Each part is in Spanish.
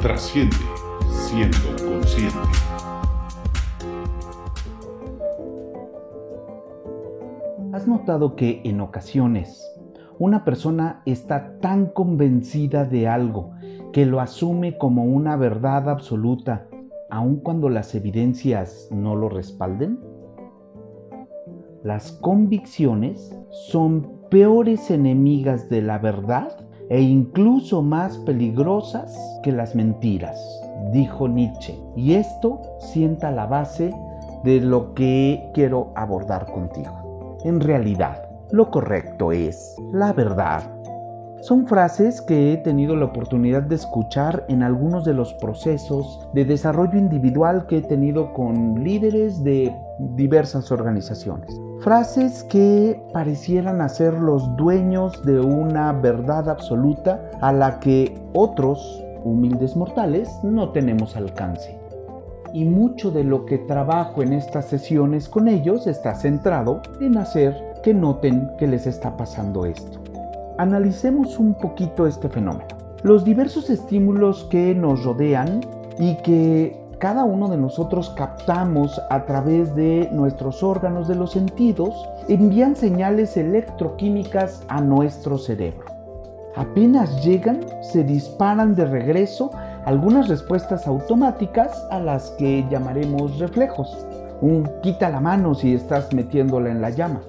Trasciende siendo consciente. ¿Has notado que en ocasiones una persona está tan convencida de algo que lo asume como una verdad absoluta, aun cuando las evidencias no lo respalden? Las convicciones son peores enemigas de la verdad e incluso más peligrosas que las mentiras, dijo Nietzsche. Y esto sienta la base de lo que quiero abordar contigo. En realidad, lo correcto es la verdad. Son frases que he tenido la oportunidad de escuchar en algunos de los procesos de desarrollo individual que he tenido con líderes de diversas organizaciones. Frases que parecieran hacer los dueños de una verdad absoluta a la que otros, humildes mortales, no tenemos alcance. Y mucho de lo que trabajo en estas sesiones con ellos está centrado en hacer que noten que les está pasando esto. Analicemos un poquito este fenómeno. Los diversos estímulos que nos rodean y que cada uno de nosotros captamos a través de nuestros órganos de los sentidos envían señales electroquímicas a nuestro cerebro. Apenas llegan, se disparan de regreso algunas respuestas automáticas a las que llamaremos reflejos. Un quita la mano si estás metiéndola en la llama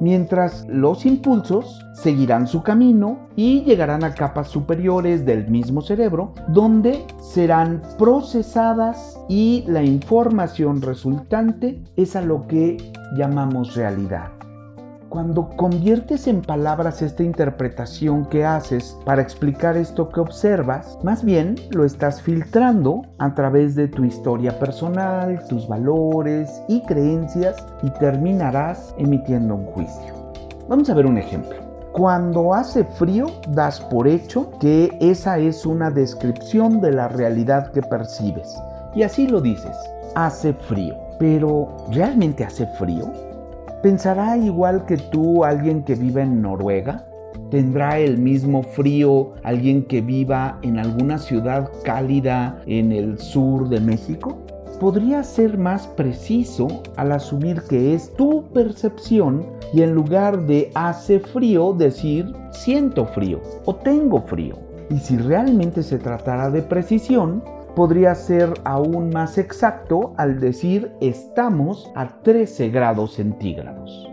mientras los impulsos seguirán su camino y llegarán a capas superiores del mismo cerebro, donde serán procesadas y la información resultante es a lo que llamamos realidad. Cuando conviertes en palabras esta interpretación que haces para explicar esto que observas, más bien lo estás filtrando a través de tu historia personal, tus valores y creencias y terminarás emitiendo un juicio. Vamos a ver un ejemplo. Cuando hace frío, das por hecho que esa es una descripción de la realidad que percibes. Y así lo dices, hace frío. Pero, ¿realmente hace frío? ¿Pensará igual que tú alguien que vive en Noruega? ¿Tendrá el mismo frío alguien que viva en alguna ciudad cálida en el sur de México? Podría ser más preciso al asumir que es tu percepción y en lugar de hace frío decir siento frío o tengo frío. Y si realmente se tratara de precisión, podría ser aún más exacto al decir estamos a 13 grados centígrados.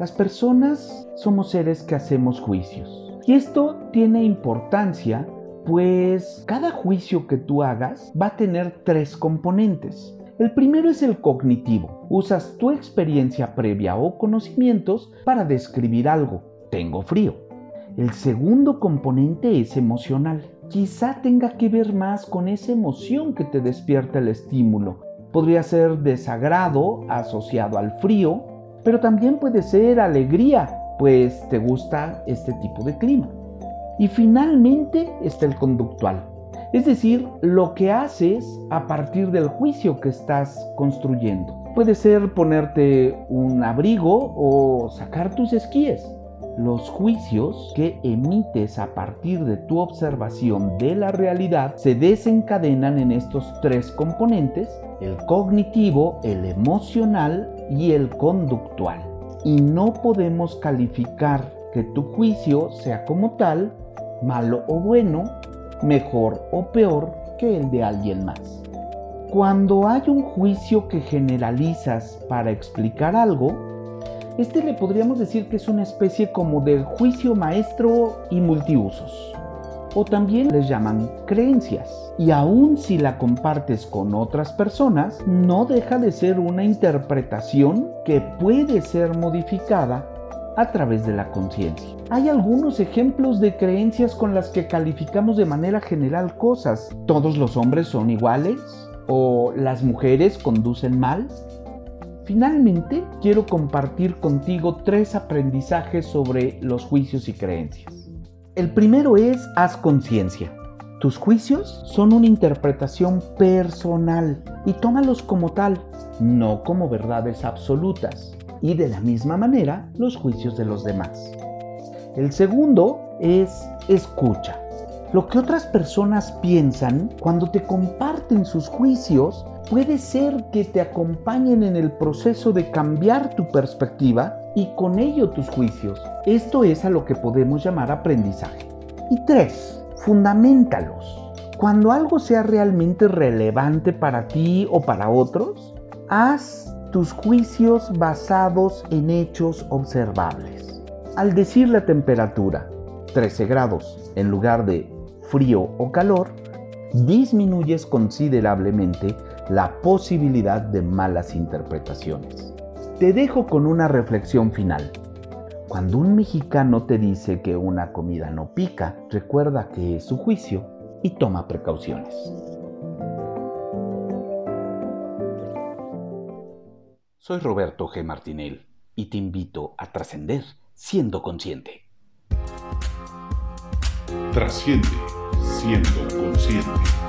Las personas somos seres que hacemos juicios. Y esto tiene importancia pues cada juicio que tú hagas va a tener tres componentes. El primero es el cognitivo. Usas tu experiencia previa o conocimientos para describir algo. Tengo frío. El segundo componente es emocional quizá tenga que ver más con esa emoción que te despierta el estímulo. Podría ser desagrado asociado al frío, pero también puede ser alegría, pues te gusta este tipo de clima. Y finalmente está el conductual, es decir, lo que haces a partir del juicio que estás construyendo. Puede ser ponerte un abrigo o sacar tus esquíes. Los juicios que emites a partir de tu observación de la realidad se desencadenan en estos tres componentes, el cognitivo, el emocional y el conductual. Y no podemos calificar que tu juicio sea como tal, malo o bueno, mejor o peor que el de alguien más. Cuando hay un juicio que generalizas para explicar algo, este le podríamos decir que es una especie como de juicio maestro y multiusos. O también les llaman creencias. Y aun si la compartes con otras personas, no deja de ser una interpretación que puede ser modificada a través de la conciencia. Hay algunos ejemplos de creencias con las que calificamos de manera general cosas. ¿Todos los hombres son iguales? ¿O las mujeres conducen mal? Finalmente, quiero compartir contigo tres aprendizajes sobre los juicios y creencias. El primero es haz conciencia. Tus juicios son una interpretación personal y tómalos como tal, no como verdades absolutas. Y de la misma manera, los juicios de los demás. El segundo es escucha. Lo que otras personas piensan cuando te comparten sus juicios puede ser que te acompañen en el proceso de cambiar tu perspectiva y con ello tus juicios. Esto es a lo que podemos llamar aprendizaje. Y tres, fundamentalos. Cuando algo sea realmente relevante para ti o para otros, haz tus juicios basados en hechos observables. Al decir la temperatura 13 grados en lugar de frío o calor, disminuyes considerablemente la posibilidad de malas interpretaciones. Te dejo con una reflexión final. Cuando un mexicano te dice que una comida no pica, recuerda que es su juicio y toma precauciones. Soy Roberto G. Martinel y te invito a trascender siendo consciente. Trasciende siendo consciente.